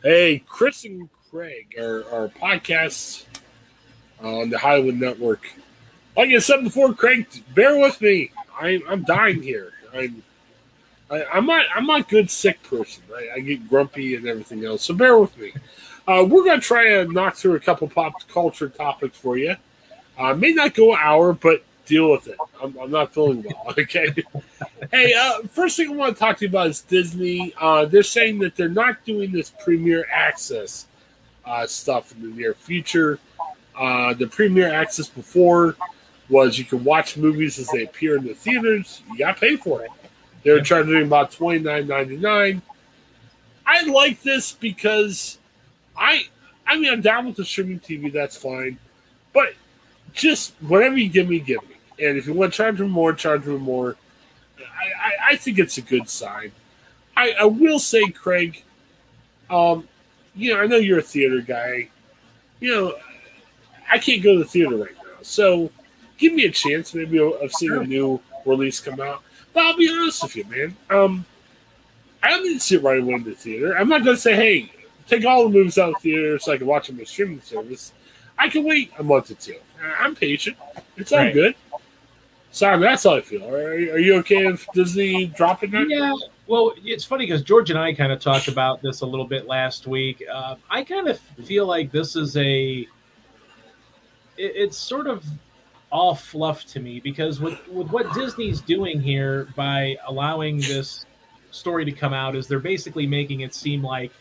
Hey, Chris and Craig are podcasts on the Hollywood Network. Like I said before, Craig, bear with me. I, I'm dying here. I'm I, I'm not I'm not a good sick person. I, I get grumpy and everything else. So bear with me. Uh, we're gonna try to knock through a couple pop culture topics for you. Uh, may not go an hour, but deal with it. I'm, I'm not feeling well. Okay. hey, uh, first thing I want to talk to you about is Disney. Uh, they're saying that they're not doing this Premier Access uh, stuff in the near future. Uh, the Premier Access before was you can watch movies as they appear in the theaters. You got to pay for it. They were charging about twenty nine ninety nine. I like this because I, I mean, I'm down with the streaming TV. That's fine, but just whatever you give me, give me. And if you want to charge him more, charge him more. I, I, I think it's a good sign. I, I will say, Craig, um, you know, I know you're a theater guy. You know, I can't go to the theater right now, so give me a chance. Maybe of seeing a new release come out. But I'll be honest with you, man. Um, I don't need to sit right away in the theater. I'm not going to say, hey, take all the movies out of the theater so I can watch them on streaming service. I can wait a month or two. I'm patient. It's all Right. good. Sorry, that's how I feel. Are, are you okay with Disney dropping that? Yeah. Well, it's funny because George and I kind of talked about this a little bit last week. Uh, I kind of feel like this is a. It, it's sort of all fluff to me because with with what Disney's doing here by allowing this story to come out is they're basically making it seem like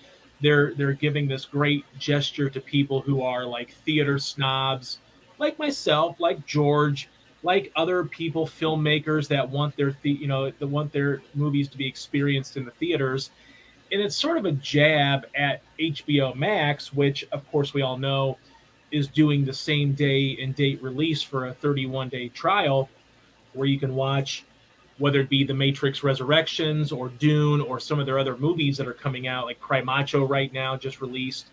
they're they're giving this great gesture to people who are like theater snobs, like myself, like George, like other people, filmmakers that want their the, you know that want their movies to be experienced in the theaters, and it's sort of a jab at HBO Max, which of course we all know is doing the same day and date release for a 31 day trial, where you can watch whether it be The Matrix Resurrections or Dune or some of their other movies that are coming out, like Cry Macho right now just released,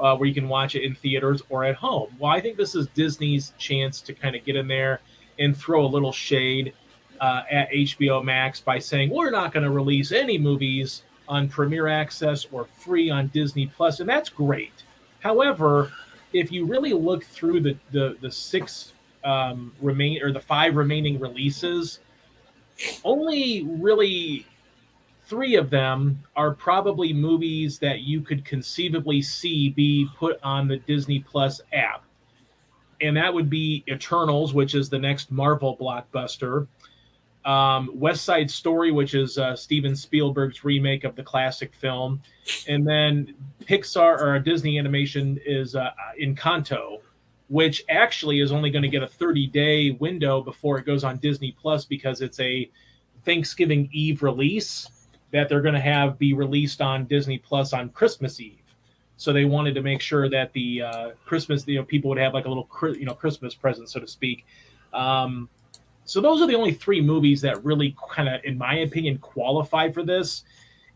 uh, where you can watch it in theaters or at home. Well, I think this is Disney's chance to kind of get in there and throw a little shade uh, at HBO Max by saying we're not going to release any movies on Premier Access or free on Disney Plus, and that's great. However, if you really look through the the, the six um, remain or the five remaining releases, only really three of them are probably movies that you could conceivably see be put on the Disney Plus app. And that would be Eternals, which is the next Marvel blockbuster. Um, West Side Story, which is uh, Steven Spielberg's remake of the classic film. And then Pixar or Disney Animation is uh, Encanto, which actually is only going to get a 30 day window before it goes on Disney Plus because it's a Thanksgiving Eve release that they're going to have be released on Disney Plus on Christmas Eve. So they wanted to make sure that the uh, Christmas, you know, people would have like a little, you know, Christmas present, so to speak. Um, so those are the only three movies that really kind of, in my opinion, qualify for this.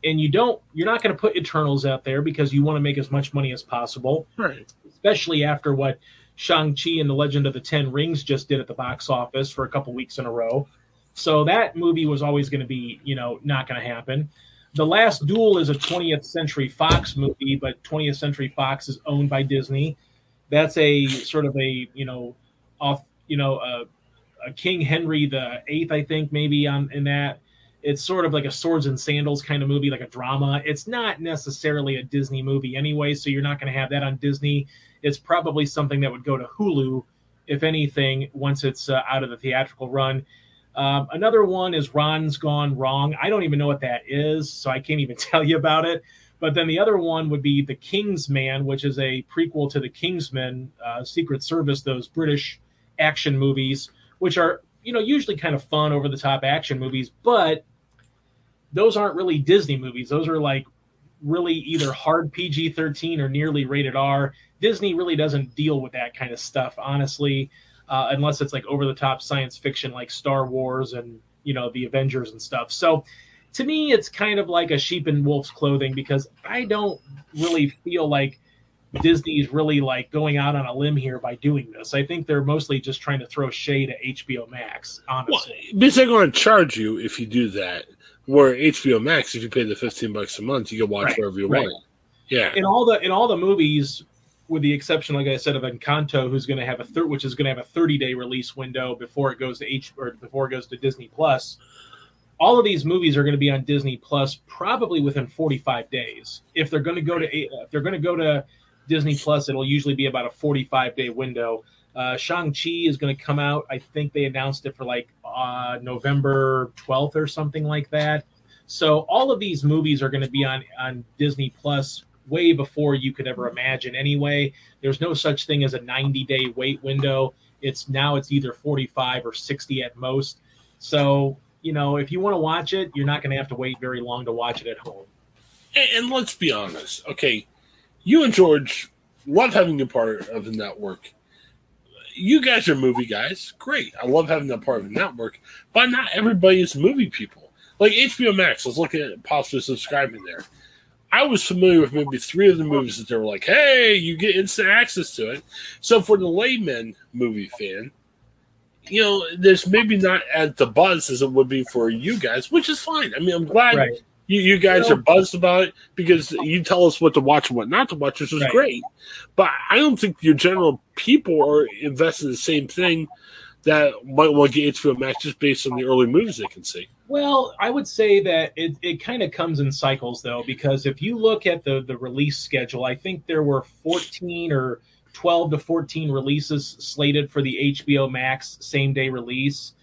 And you don't, you're not going to put Eternals out there because you want to make as much money as possible Right. especially after what Shang-Chi and the Legend of the Ten Rings just did at the box office for a couple weeks in a row. So that movie was always going to be, you know, not going to happen. The Last Duel is a 20th Century Fox movie, but 20th Century Fox is owned by Disney. That's a sort of a, you know, off, you know, a King Henry the Eighth, I think, maybe on in that. It's sort of like a swords and sandals kind of movie, like a drama. It's not necessarily a Disney movie anyway, so you're not going to have that on Disney. It's probably something that would go to Hulu, if anything, once it's uh, out of the theatrical run. Um, another one is Ron's Gone Wrong. I don't even know what that is, so I can't even tell you about it. But then the other one would be The King's Man, which is a prequel to The Kingsman, uh, Secret Service, those British action movies, which are you know usually kind of fun, over the top action movies, but those aren't really Disney movies. Those are like really either hard PG 13 or nearly rated R. Disney really doesn't deal with that kind of stuff, honestly, uh, unless it's like over the top science fiction like Star Wars and, you know, the Avengers and stuff. So to me, it's kind of like a sheep in wolf's clothing because I don't really feel like Disney's really like going out on a limb here by doing this. I think they're mostly just trying to throw shade at HBO Max, honestly. Well, because they're going to charge you if you do that. Where HBO Max, if you pay the fifteen bucks a month, you can watch right, wherever you right. want. Yeah. In all the in all the movies, with the exception, like I said, of Encanto, who's going to have a third, which is going to have a 30 day release window before it goes to H or before it goes to Disney Plus. All of these movies are going to be on Disney Plus probably within 45 days. If they're going to go to if they're going to go to Disney Plus, it'll usually be about a 45 day window. Uh, Shang-Chi is going to come out. I think they announced it for like uh, November 12th or something like that. So all of these movies are going to be on, on Disney Plus way before you could ever imagine anyway. There's no such thing as a 90 day wait window. It's now it's either 45 or 60 at most. So, you know, if you want to watch it, you're not going to have to wait very long to watch it at home. And, and let's be honest. Okay. You and George love having a part of the network you guys are movie guys. Great. I love having that part of the network, but not everybody is movie people. Like HBO Max, let's look at possibly subscribing there. I was familiar with maybe three of the movies that they were like, hey, you get instant access to it. So for the layman movie fan, you know, there's maybe not as the buzz as it would be for you guys, which is fine. I mean, I'm glad right. You, you guys are buzzed about it because you tell us what to watch and what not to watch, which is right. great. But I don't think your general people are invested in the same thing that might want to get into a match just based on the early movies they can see. Well, I would say that it, it kind of comes in cycles though, because if you look at the the release schedule, I think there were 14 or 12 to 14 releases slated for the HBO Max same day release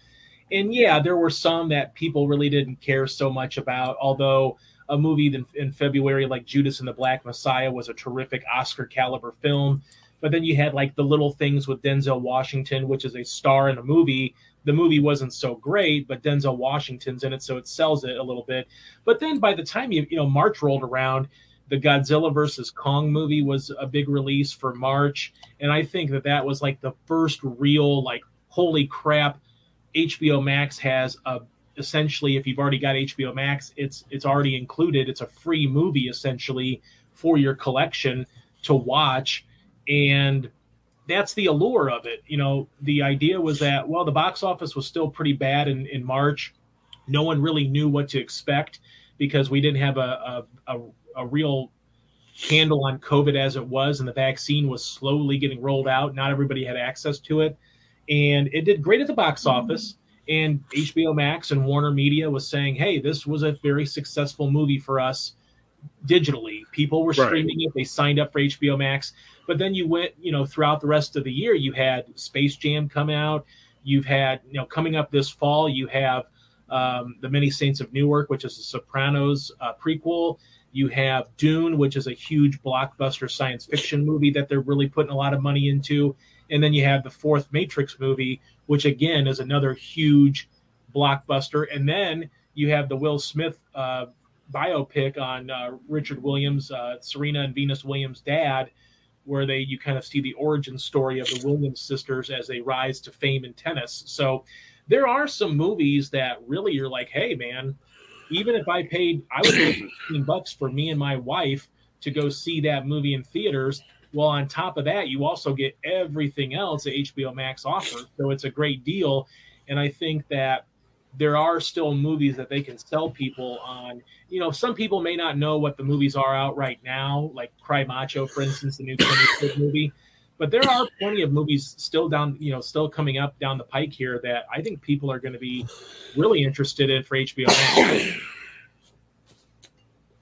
and yeah, there were some that people really didn't care so much about. Although a movie in, in February like Judas and the Black Messiah was a terrific Oscar caliber film, but then you had like the little things with Denzel Washington, which is a star in a movie. The movie wasn't so great, but Denzel Washington's in it, so it sells it a little bit. But then by the time you you know March rolled around, the Godzilla versus Kong movie was a big release for March, and I think that that was like the first real like holy crap HBO Max has a essentially if you've already got HBO Max, it's it's already included. It's a free movie essentially for your collection to watch and that's the allure of it. You know, the idea was that well the box office was still pretty bad in in March. No one really knew what to expect because we didn't have a a, a, a real handle on COVID as it was, and the vaccine was slowly getting rolled out. Not everybody had access to it and it did great at the box mm-hmm. office. And HBO Max and Warner Media was saying, "Hey, this was a very successful movie for us digitally. People were streaming right. it. They signed up for HBO Max. But then you went, you know, throughout the rest of the year, you had Space Jam come out. You've had, you know, coming up this fall, you have um, The Many Saints of Newark, which is a Sopranos uh, prequel. You have Dune, which is a huge blockbuster science fiction movie that they're really putting a lot of money into. And then you have the fourth Matrix movie, which again is another huge blockbuster. And then you have the Will Smith uh, biopic on uh, Richard Williams, uh, Serena and Venus Williams' dad, where they you kind of see the origin story of the Williams sisters as they rise to fame in tennis. So there are some movies that really you're like, hey man, even if I paid, I would pay 15 bucks for me and my wife to go see that movie in theaters. Well, on top of that, you also get everything else that HBO Max offers. So it's a great deal. And I think that there are still movies that they can sell people on. You know, some people may not know what the movies are out right now, like Cry Macho, for instance, the new movie. But there are plenty of movies still down, you know, still coming up down the pike here that I think people are going to be really interested in for HBO Max.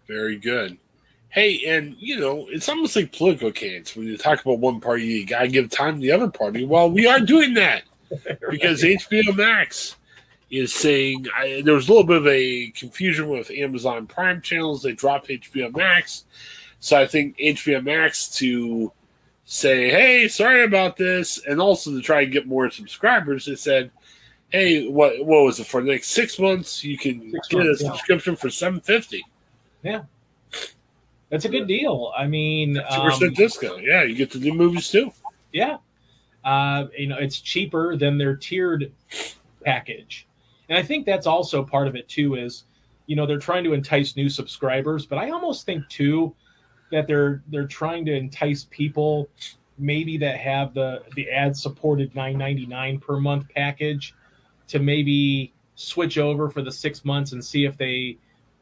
Very good. Hey, and you know, it's almost like political candidates when you talk about one party, you gotta give time to the other party. Well, we are doing that because HBO Max is saying I, there was a little bit of a confusion with Amazon Prime channels. They dropped HBO Max, so I think HBO Max to say, "Hey, sorry about this," and also to try and get more subscribers, they said, "Hey, what what was it for the next six months? You can Six get months, a yeah. subscription for seven fifty, Yeah, that's a good deal. I mean, two um, percent discount. Yeah, you get the new movies too. Yeah. Uh, you know, it's cheaper than their tiered package. And I think that's also part of it too is, you know, they're trying to entice new subscribers, but I almost think too that they're they're trying to entice people maybe that have the the ad supported 9.99 per month package to maybe switch over for the 6 months and see if they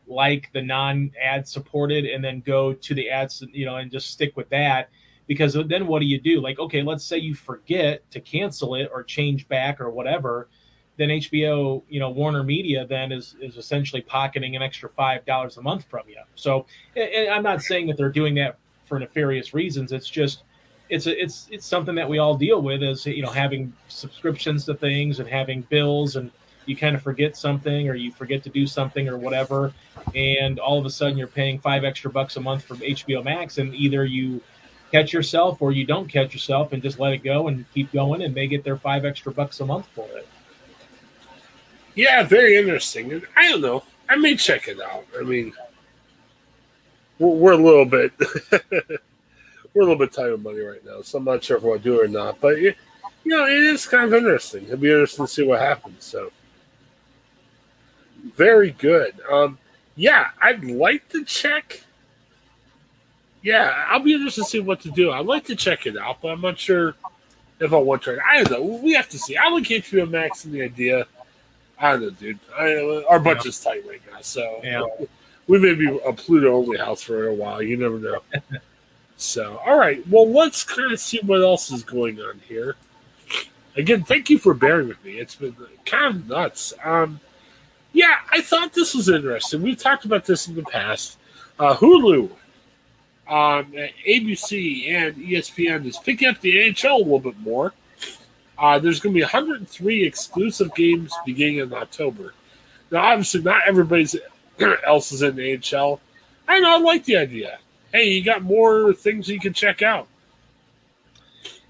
like the non ad supported and then go to the ads, you know, and just stick with that. Because then what do you do? Like okay let's say you forget to cancel it or change back or whatever then hbo you know warner media then is is essentially pocketing an extra five dollars a month from you. So i'm not saying that they're doing that for nefarious reasons. It's just it's a, it's it's something that we all deal with as you know having subscriptions to things and having bills and you kind of forget something or you forget to do something or whatever. And all of a sudden you're paying five extra bucks a month from hbo max and either you catch yourself or you don't catch yourself and just let it go and keep going and they get their five extra bucks a month for it Yeah, very interesting. I don't know. I may check it out. I mean, we're, we're a little bit we're a little bit tight on money right now, so I'm not sure if we'll do it or not. But you know, it is kind of interesting. It'll be interesting to see what happens. So, very good. Um, yeah, I'd like to check. Yeah, I'll be interested to see what to do. I'd like to check it out, but I'm not sure if I want to. I don't know. We have to see. I like HBO Max and the idea. I don't know, dude. I, our budget's tight right now, so Yeah. we may be a Pluto only house for a while. You never know. so, all right. Well, let's kind of see what else is going on here. Again, thank you for bearing with me. It's been kind of nuts. Um, yeah, I thought this was interesting. We've talked about this in the past. Uh, Hulu, um, ABC, and ESPN is picking up the NHL a little bit more. Uh, there's going to be 103 exclusive games beginning in October. Now, obviously, not everybody else is in the NHL. I know I like the idea. Hey, you got more things you can check out.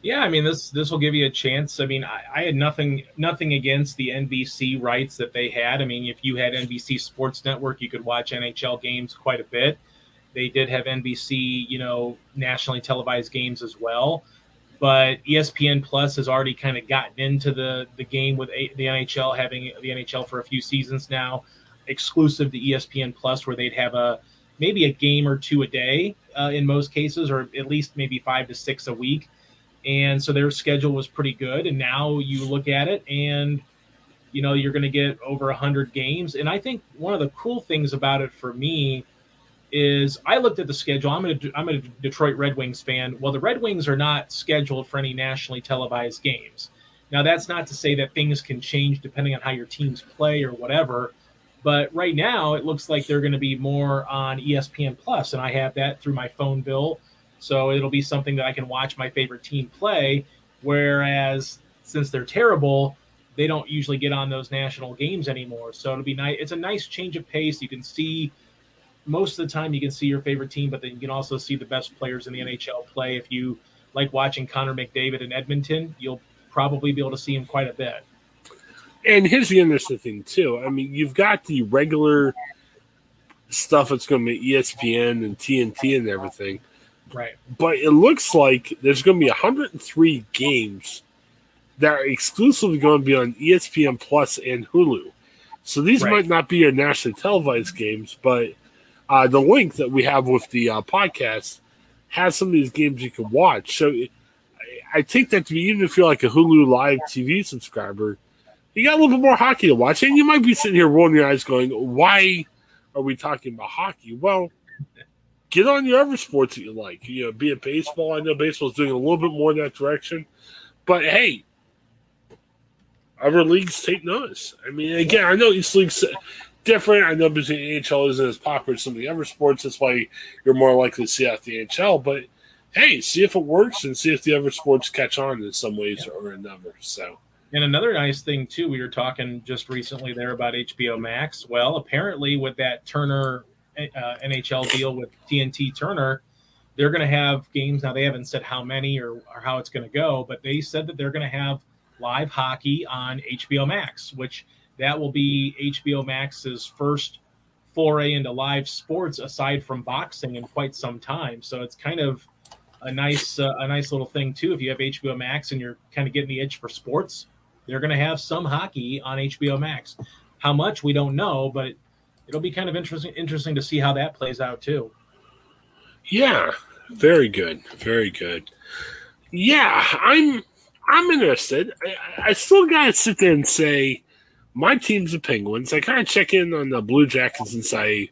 yeah i mean this this will give you a chance i mean I, I had nothing nothing against the nbc rights that they had i mean if you had nbc sports network you could watch nhl games quite a bit they did have nbc you know nationally televised games as well but espn plus has already kind of gotten into the the game with a, the nhl having the nhl for a few seasons now exclusive to espn plus where they'd have a maybe a game or two a day uh, in most cases or at least maybe five to six a week. And so their schedule was pretty good and now you look at it and you know you're going to get over 100 games. And i think one of the cool things about it for me is i looked at the schedule i'm a, I'm a detroit red wings fan well the red wings are not scheduled for any nationally televised games now that's not to say that things can change depending on how your teams play or whatever but right now it looks like they're going to be more on espn plus and i have that through my phone bill so it'll be something that I can watch my favorite team play. Whereas since they're terrible, they don't usually get on those national games anymore. So it'll be nice. It's a nice change of pace. You can see most of the time you can see your favorite team, but then you can also see the best players in the NHL play. If you like watching Connor McDavid in Edmonton, you'll probably be able to see him quite a bit. And here's the interesting thing too. I mean, you've got the regular stuff that's going to be ESPN and TNT and everything, Right. but it looks like there's going to be 103 games that are exclusively going to be on ESPN Plus and Hulu. So these Right. might not be your nationally televised games, but uh, the link that we have with the uh, podcast has some of these games you can watch. So I- take that to be even if you're like a Hulu Live TV subscriber, you got a little bit more hockey to watch, and you might be sitting here rolling your eyes, going, "Why are we talking about hockey?" Well, get on your other sports that you like. You know, be it baseball. I know baseball's doing a little bit more in that direction, but hey, other leagues take notice. I mean, again, I know each league's different. I know between NHL isn't as popular as some of the other sports. That's why you're more likely to see out the NHL. But hey, see if it works and see if the other sports catch on in some ways or another. So. And another nice thing too, we were talking just recently there about HBO Max. Well, apparently with that Turner uh, NHL deal with TNT Turner, they're going to have games. Now they haven't said how many or, or how it's going to go, but they said that they're going to have live hockey on HBO Max, which that will be HBO Max's first foray into live sports aside from boxing in quite some time. So it's kind of a nice uh, a nice little thing too. If you have HBO Max and you're kind of getting the itch for sports, they're going to have some hockey on HBO Max. How much we don't know, but it'll be kind of interesting interesting to see how that plays out too. Yeah, very good, very good. Yeah, I'm I'm interested. I, I still got to sit there and say my team's the Penguins. I kind of check in on the Blue Jackets since I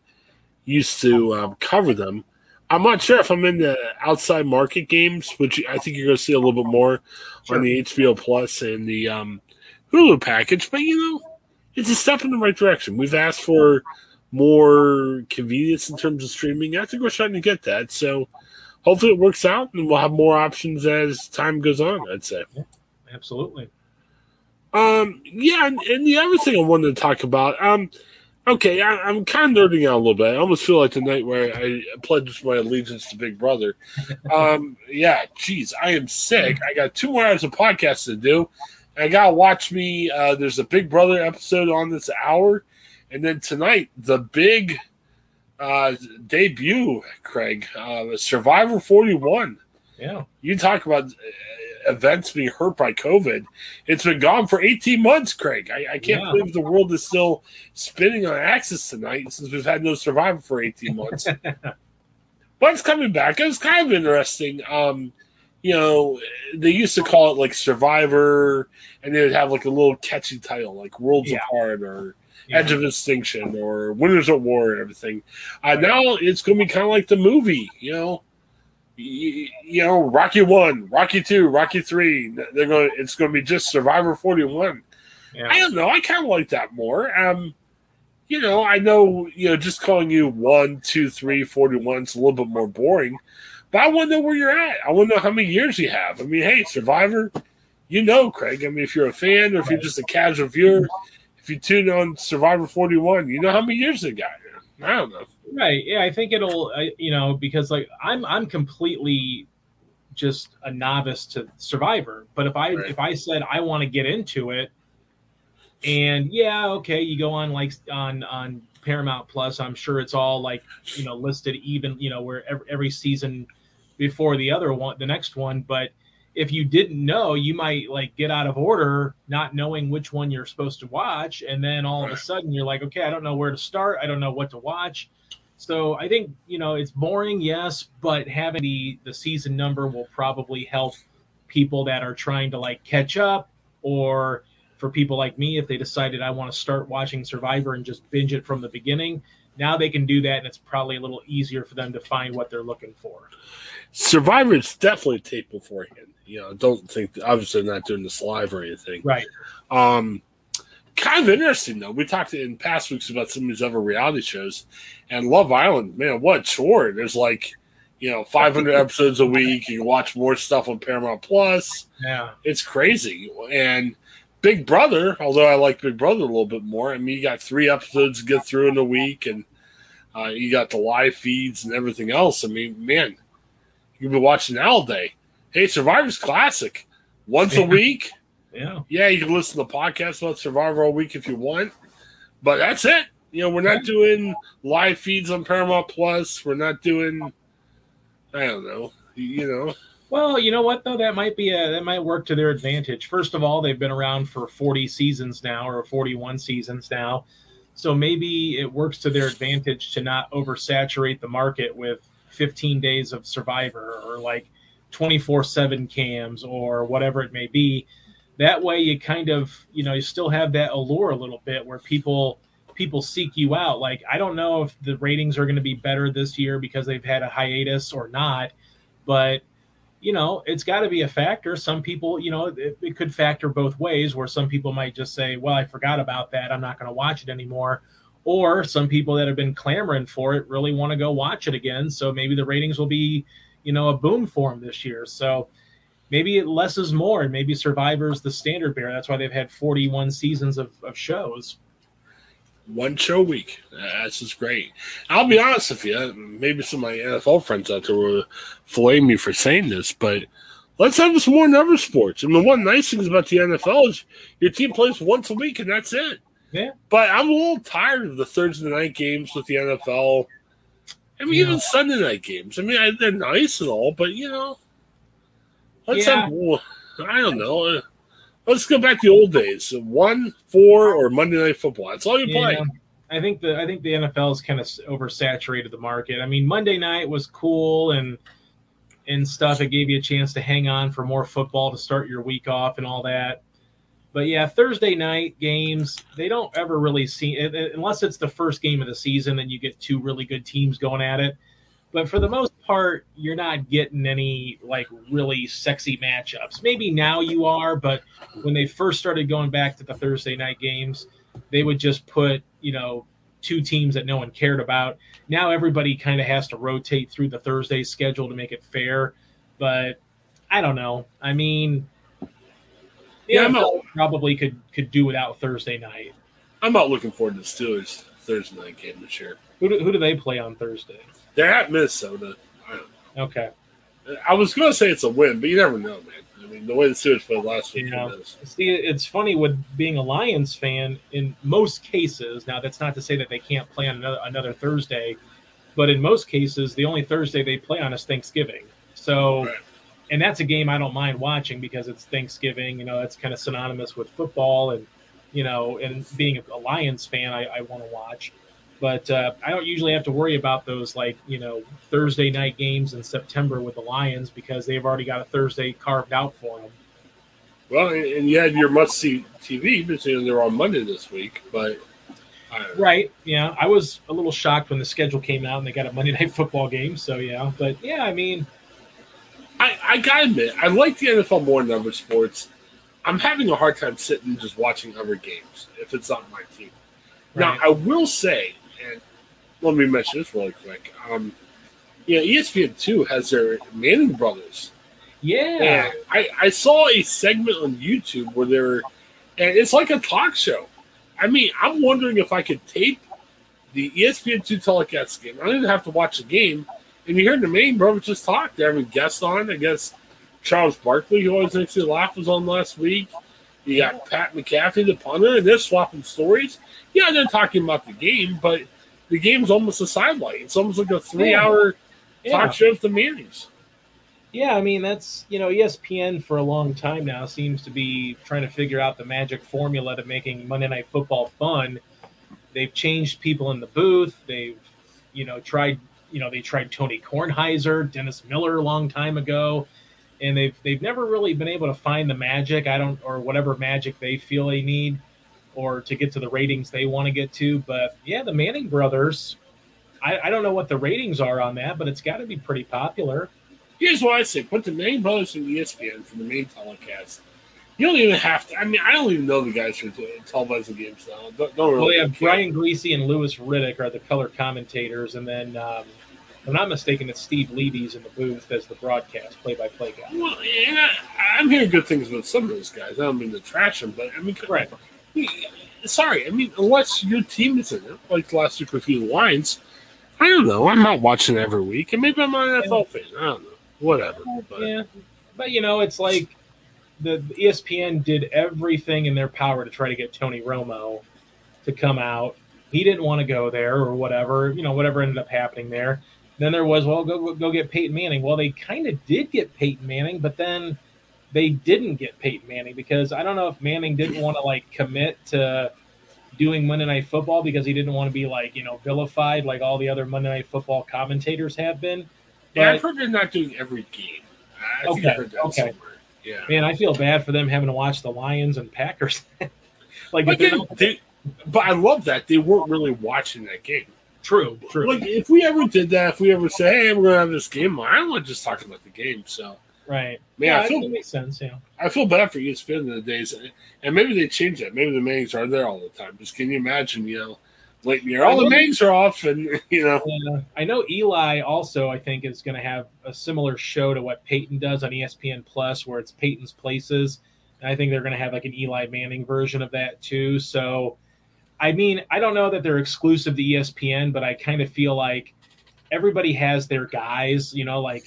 used to um, cover them. I'm not sure if I'm in the outside market games, which I think you're going to see a little bit more sure. on the HBO Plus and the um, Hulu package. But you know, it's a step in the right direction. We've asked for more convenience in terms of streaming. I think we're starting to get that. So hopefully it works out and we'll have more options as time goes on, I'd say. Yeah, absolutely. Um, yeah, and, and, the other thing I wanted to talk about, um, okay, I, am kind of nerding out a little bit. I almost feel like the night where I pledged my allegiance to Big Brother. Um, yeah, geez, I am sick. I got two more hours of podcast to do. I gotta watch me. Uh, there's a Big Brother episode on this hour, and then tonight the big uh, debut, Craig, uh, Survivor 41. Yeah. You talk about events being hurt by COVID. It's been gone for 18 months, Craig. I, I can't yeah. believe the world is still spinning on axis tonight since we've had no Survivor for 18 months. but it's coming back. It was kind of interesting. Um, you know, they used to call it like Survivor, and they would have like a little catchy title like Worlds yeah. Apart or yeah. Edge of Extinction or Winners at War and everything. Uh, now it's going to be kind of like the movie, you know. You, you, know, Rocky One, Rocky Two, Rocky Three. They're going. It's going to be just Survivor Forty One. Yeah. I don't know. I kind of like that more. Um, you know, I know. You know, just calling you one, two, three, forty one is a little bit more boring. But I want to know where you're at. I want to know how many years you have. I mean, hey, Survivor, you know, Craig. I mean, if you're a fan or if you're just a casual viewer, if you tune on Survivor 41, you know how many years they got. I don't know. Right. Yeah, I think it'll. Uh, you know, because like I'm, I'm completely just a novice to Survivor. But if I right. if I said I want to get into it, and yeah, okay, you go on like on on Paramount Plus. I'm sure it's all like you know listed even. You know where every, every season before the other one, the next one, but if you didn't know, you might like get out of order, not knowing which one you're supposed to watch, and then all of a sudden you're like, okay, I don't know where to start, I don't know what to watch. So I think you know it's boring, yes, but having the the season number will probably help people that are trying to like catch up, or for people like me, if they decided I want to start watching Survivor and just binge it from the beginning, now they can do that, and it's probably a little easier for them to find what they're looking for. Survivor is definitely taped beforehand. You know, don't think obviously not doing this live or anything. Right. Um, kind of interesting though. We talked in past weeks about some of these other reality shows, and Love Island, man, what chore! There's like, you know, 500 episodes a week. You can watch more stuff on Paramount Plus. Yeah, it's crazy. And Big Brother, although I like Big Brother a little bit more. I mean, you got three episodes to get through in a week, and uh, you got the live feeds and everything else. I mean, man, You've been watching all day. Hey, Survivor's classic. Once a week. Yeah. Yeah, you can listen to podcasts about Survivor all week if you want. But that's it. You know, we're not doing live feeds on Paramount Plus. We're not doing I don't know. You know. Well, you know what though, that might be a that might work to their advantage. First of all, they've been around for 40 seasons now or 41 seasons now. So maybe it works to their advantage to not oversaturate the market with 15 days of Survivor or like 24 7 cams or whatever it may be. That way, you kind of, you know, you still have that allure a little bit where people people seek you out. Like I don't know if the ratings are going to be better this year because they've had a hiatus or not, but you know, it's got to be a factor. Some people, you know, it, it, could factor both ways where some people might just say, well, I forgot about that. I'm not going to watch it anymore. Or some people that have been clamoring for it really want to go watch it again. So maybe the ratings will be, you know, a boom for them this year. So maybe less is more and maybe Survivor's the standard bearer. That's why they've had 41 seasons of, of shows one show a week. That's just great. I'll be honest with you. Maybe some of my NFL friends out there will flame me for saying this, but let's have some more number sports. I mean, one nice thing about the NFL is your team plays once a week and that's it. Yeah. But I'm a little tired of the Thursday night games with the NFL. I mean, yeah. even Sunday night games. I mean, I, they're nice and all, but you know, let's yeah. have. I don't know. Uh, let's go back to the old days. One, four, or Monday Night Football. That's all you play. Yeah, I think the I think the NFL has kind of oversaturated the market. I mean, Monday night was cool and and stuff. It gave you a chance to hang on for more football to start your week off and all that. But yeah, Thursday night games they don't ever really see unless it's the first game of the season. and you get two really good teams going at it. But for the most part, you're not getting any like really sexy matchups. Maybe now you are, but when they first started going back to the Thursday night games, they would just put, you know, two teams that no one cared about. Now everybody kind of has to rotate through the Thursday schedule to make it fair. But I don't know. I mean, yeah, I'm probably could could do without Thursday night. I'm not looking forward to the Steelers Thursday night game this year. Who do, who do they play on Thursday? They're at Minnesota. Okay. I was going to say it's a win, but you never know, man. I mean, the way the Steelers played last week. Yeah. See, it's funny with being a Lions fan. In most cases, now that's not to say that they can't play on another, another Thursday, but in most cases, the only Thursday they play on is Thanksgiving. So, right. And that's a game I don't mind watching because it's Thanksgiving. You know, that's kind of synonymous with football, and you know, and being a Lions fan, I, I want to watch. But uh, I don't usually have to worry about those like you know Thursday night games in September with the Lions because they've already got a Thursday carved out for them. Well, and you had your must see TV because they're on Monday this week, but. Right. Yeah. I was a little shocked when the schedule came out and they got a Monday night football game. So, yeah. But, yeah, I mean. I, I got to admit, I like the NFL more than other sports. I'm having a hard time sitting just watching other games if it's not my team. Right. Now, I will say, and let me mention this really quick. Um, yeah, ESPN two has their Manning brothers. Yeah, I I saw a segment on YouTube where they're, and it's like a talk show. I mean, I'm wondering if I could tape the ESPN two telecast game. I didn't even have to watch the game, and you hear the Manning brothers just talk. They're having guests on. I guess Charles Barkley, who always makes you laugh, was on last week. You got Pat McAfee, the punter, and they're swapping stories. Yeah, they're talking about the game, but the game's almost a sidelight. It's almost like a three-hour yeah. talk show of the Mannings. Yeah, I mean that's you know ESPN for a long time now seems to be trying to figure out the magic formula to making Monday Night Football fun. They've changed people in the booth. They've you know tried you know they tried Tony Kornheiser, Dennis Miller a long time ago, and they've they've never really been able to find the magic. I don't or whatever magic they feel they need or to get to the ratings they want to get to. But yeah, the Manning brothers, I, I don't know what the ratings are on that, but it's got to be pretty popular. Here's what I say: put the Manning brothers in ESPN for the main telecast. You don't even have to. I mean, I don't even know the guys who televising games now. Don't, don't really well, yeah, Brian Griese and Louis Riddick are the color commentators, and then um, I'm not mistaken, it's Steve Levy's in the booth as the broadcast play-by-play guy. Well, yeah, I'm hearing good things about some of those guys. I don't mean to trash them, but I mean, right sorry, I mean, unless your team is in it, like last week with you Lions, I don't know. I'm not watching every week, and maybe I'm an NFL fan. I don't know. Whatever. But. Yeah, but you know, it's like the, the ESPN did everything in their power to try to get Tony Romo to come out. He didn't want to go there or whatever. You know, whatever ended up happening there. Then there was, well, go go get Peyton Manning. Well, they kind of did get Peyton Manning, but then they didn't get Peyton Manning because I don't know if Manning didn't want to like commit to doing Monday Night Football because he didn't want to be like you know vilified like all the other Monday Night Football commentators have been. But, yeah, I've heard they're not doing every game. I okay, okay. Somewhere. Yeah, man, I feel bad for them having to watch the Lions and Packers. like, again, they, but I love that they weren't really watching that game. True, true. Like if we ever did that, if we ever say, "Hey, we're gonna have this game," I don't want to just talk about the game. So right. Man, yeah, I feel- that makes sense. Yeah. I feel bad for ESPN in the days, and maybe they change that. Maybe the Mannings are there all the time. Just can you imagine? You know, late in the year, all the Mannings are off, and you know, Yeah. I know Eli also, I think, is going to have a similar show to what Peyton does on ESPN Plus, where it's Peyton's Places. And I think they're going to have like an Eli Manning version of that too. So, I mean, I don't know that they're exclusive to ESPN, but I kind of feel like everybody has their guys, you know, like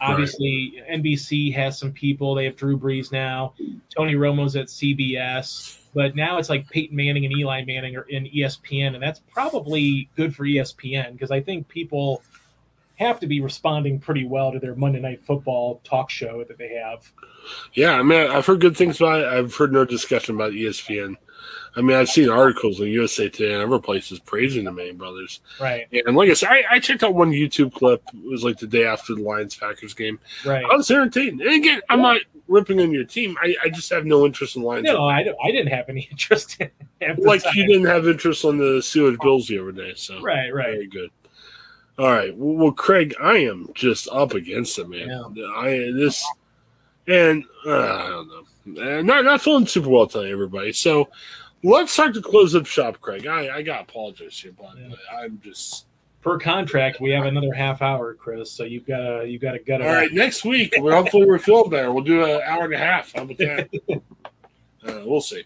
obviously NBC has some people. They have Drew Brees now. Tony Romo's at CBS. But now it's like Peyton Manning and Eli Manning are in ESPN, and that's probably good for ESPN because I think people have to be responding pretty well to their Monday Night Football talk show that they have. yeah. I mean, I've heard good things about it. I've heard no discussion about ESPN. I mean, I've seen articles in USA Today and other places praising the Manning brothers. Right, And like I said, I, I checked out one YouTube clip. It was like the day after the Lions Packers game. right. I was entertained. And again, I'm not ripping on your team. I, I just have no interest in Lions. No, I, I didn't have any interest in it. at the like you didn't have interest on the Steelers Bills the other day. So Right, right. Very good. All right. Well, well, Craig, I am just up against it, man. I this and uh, I don't know. Uh, not not feeling super well today, everybody. So let's start to close up shop, Craig. I I got to apologize here, but Yeah. I'm just Per contract, we have another half hour, Chris. So you've got to you got to gut it. all out. right. Next week, well, hopefully we're feeling better. We'll do an hour and a half. How about that? uh, we'll see.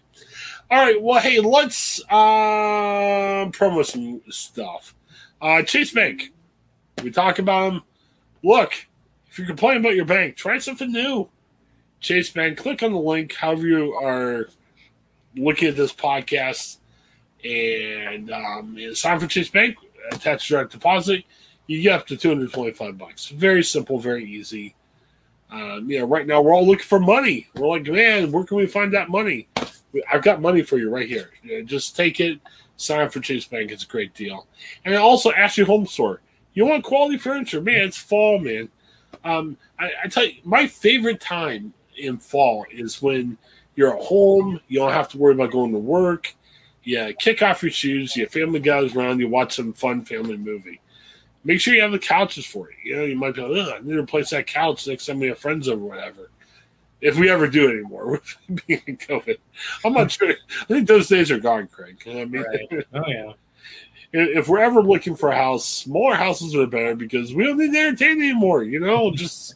All right. Well, hey, let's um promo some stuff. Uh, Chase Bank. We talk about them. Look, if you're complaining about your bank, try something new. Chase Bank. Click on the link. However you are looking at this podcast, and um, it's time for Chase Bank. Attach direct deposit. You get up to 225 bucks. Very simple, very easy. Um, you know, right now we're all looking for money. We're like, man, where can we find that money? I've got money for you right here. You know, just take it. Sign for Chase Bank. It's a great deal. And also Ashley Home Store. You want quality furniture, man? It's fall, man. Um, I, I tell you, my favorite time in fall is when you're at home. You don't have to worry about going to work. You kick off your shoes. Your family gathers around. You watch some fun family movie. Make sure you have the couches for it. You know, you might be like, I need to replace that couch next time we have friends over, whatever. If we ever do it anymore, with being COVID, I'm not sure. I think those days are gone, Craig. I mean, Right. Oh yeah. If we're ever looking for a house, smaller houses are better because we don't need to entertain anymore. You know, just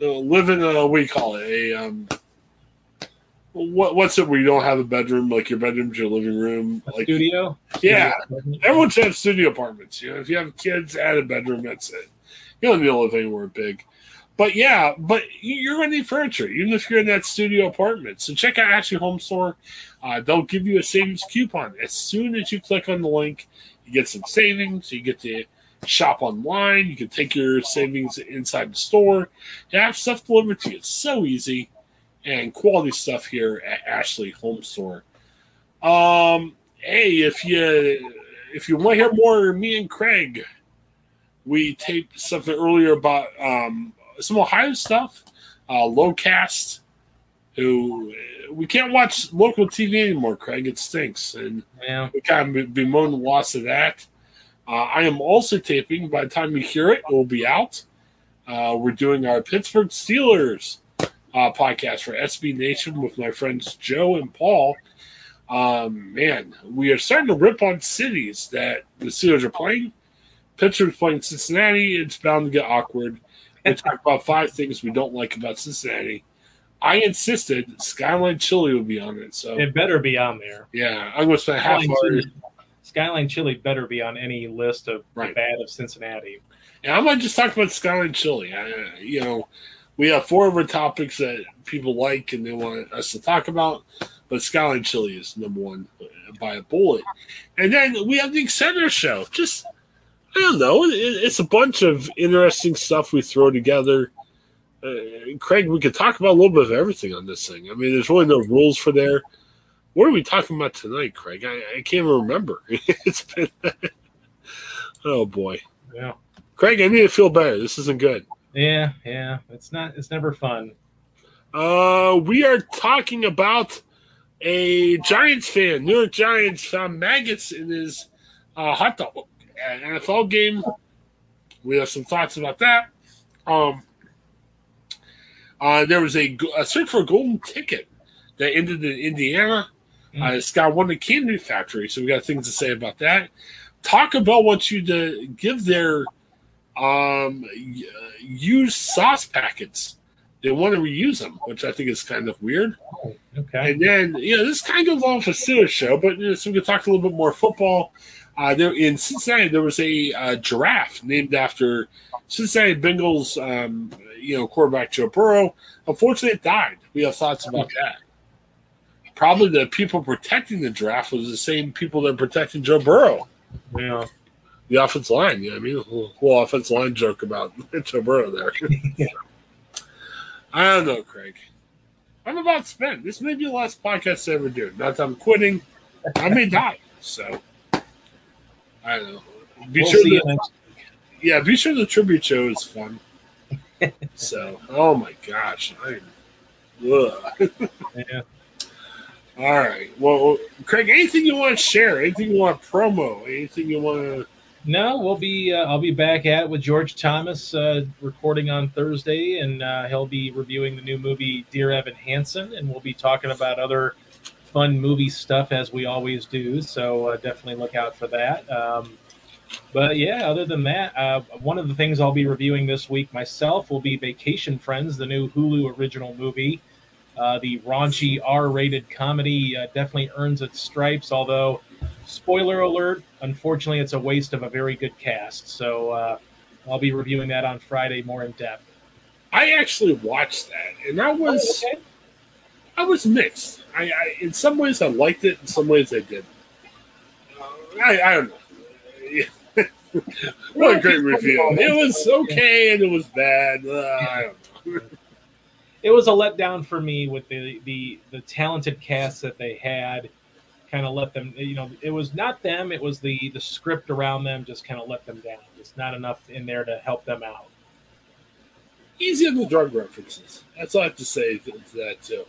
uh, live in a what do you call it? A um, what what's it where you don't have a bedroom? Like your bedroom's your living room. Like studio. yeah, Studio. everyone should have studio apartments. You know, if you have kids, add a bedroom. That's it. You don't need to live anywhere big. But yeah, but you- you're going to need furniture, even if you're in that studio apartment. So check out Ashley Home Store. Uh, they'll give you a savings coupon as soon as you click on the link. You get some savings. You get to shop online. You can take your savings inside the store and have stuff delivered to you. It's so easy and quality stuff here at Ashley Home Store. Um, hey, if you if you want to hear more me and Craig, we taped something earlier about um, some Ohio stuff. Uh, Lowcast, who we can't watch local TV anymore, Craig. It stinks, and Yeah. we kind of bemoan the loss of that. Uh, I am also taping. By the time you hear it, it will be out. Uh, we're doing our Pittsburgh Steelers uh, podcast for SB Nation with my friends Joe and Paul. Um, man, we are starting to rip on cities that the Steelers are playing. Pittsburgh's playing Cincinnati. It's bound to get awkward. We talk about five things we don't like about Cincinnati. I insisted Skyline Chili would be on it, so It better be on there. yeah, I'm going to spend half Skyline hour. Chili, Skyline Chili better be on any list of the Right. bad of Cincinnati. Yeah, I might just talk about Skyline Chili. I, uh, you know, we have four other topics that people like and they want us to talk about, but Skyline Chili is number one by a bullet. And then we have the Extender show. Just, I don't know, it, it's a bunch of interesting stuff we throw together. Uh, Craig, we could talk about a little bit of everything on this thing. I mean, there's really no rules for there. What are we talking about tonight, Craig? I, I can't even remember. it's been, oh boy. Yeah. Craig, I need to feel better. This isn't good. Yeah, yeah. It's not it's never fun. Uh, we are talking about a Giants fan, New York Giants, found maggots in his uh, hot dog at NFL game. We have some thoughts about that. Um, uh, there was a, a, search for a golden ticket that ended in Indiana. Mm. Uh, Scott won the candy factory, so we got things to say about that. Taco Bell wants you to give their um, used sauce packets they want to reuse them, which I think is kind of weird. Oh, okay. And then, you know, this kind of goes on for Steelers show, but you know, so we can talk a little bit more football. Uh, there in Cincinnati, there was a uh, giraffe named after Cincinnati Bengals, um, you know, quarterback Joe Burrow. Unfortunately, it died. We have thoughts about that. Probably the people protecting the draft was the same people that are protecting Joe Burrow. Yeah. The offensive line, you know I mean? A little offensive line joke about Joe Burrow there. yeah. I don't know, Craig. I'm about to spend. This may be the last podcast I ever do. Not that I'm quitting. I may die. So I don't know. Be we'll sure the, Yeah, be sure the tribute show is fun. So oh my gosh. I yeah. All right. Well, Craig, anything you want to share? Anything you want to promo? Anything you want to no, we'll be. Uh, I'll be back at with George Thomas uh, recording on Thursday, and uh, he'll be reviewing the new movie Dear Evan Hansen, and we'll be talking about other fun movie stuff as we always do. So uh, definitely look out for that. Um, but yeah, other than that, uh, one of the things I'll be reviewing this week myself will be Vacation Friends, the new Hulu original movie. Uh, the raunchy R-rated comedy definitely earns its stripes, although spoiler alert unfortunately it's a waste of a very good cast. So uh, i'll be reviewing that on friday more in depth. I actually watched that and i was oh, okay. i was mixed. I, I, in some ways i liked it in some ways i did uh, I, I don't know what a great review. it was okay and it was bad. Uh, it was a letdown for me with the, the the talented cast that they had kind of let them you know it was not them it was the the script around them just kind of let them down. Just not enough in there to help them out. Easy on the drug references. That's all i have to say to, that too.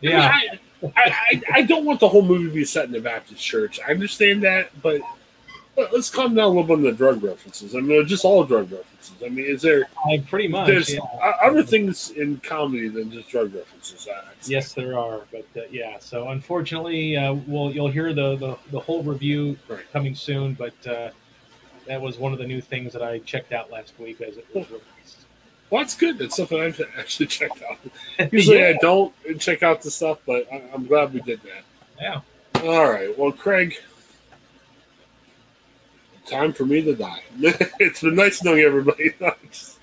Yeah. I, mean, I, I, I, don't want the whole movie to be set in a baptist church. I understand that but let's calm down a little bit on the drug references. I mean, just all drug references. I mean, is there like pretty much there's yeah. other things in comedy than just drug references? Yes, there are, but uh, yeah. So unfortunately, uh, well, you'll hear the, the, the whole review right. coming soon. But uh, that was one of the new things that I checked out last week as it was released. Well, that's good. That's something I've actually checked out. Usually, yeah. I don't check out the stuff, but I'm glad we did that. Yeah. All right. Well, Craig, time for me to die. it's been nice knowing everybody. just,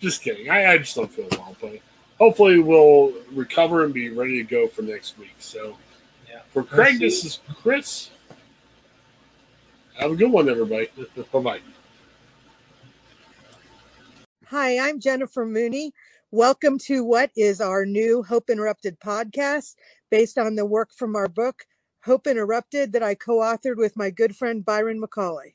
just, kidding. I, I, just don't feel well, but hopefully we'll recover and be ready to go for next week. So, yeah. for Craig, this is Chris. Have a good one, everybody. bye bye. Hi, I'm Jennifer Mooney. Welcome to what is our new Hope Interrupted podcast based on the work from our book, Hope Interrupted, that I co authored with my good friend Byron McCauley.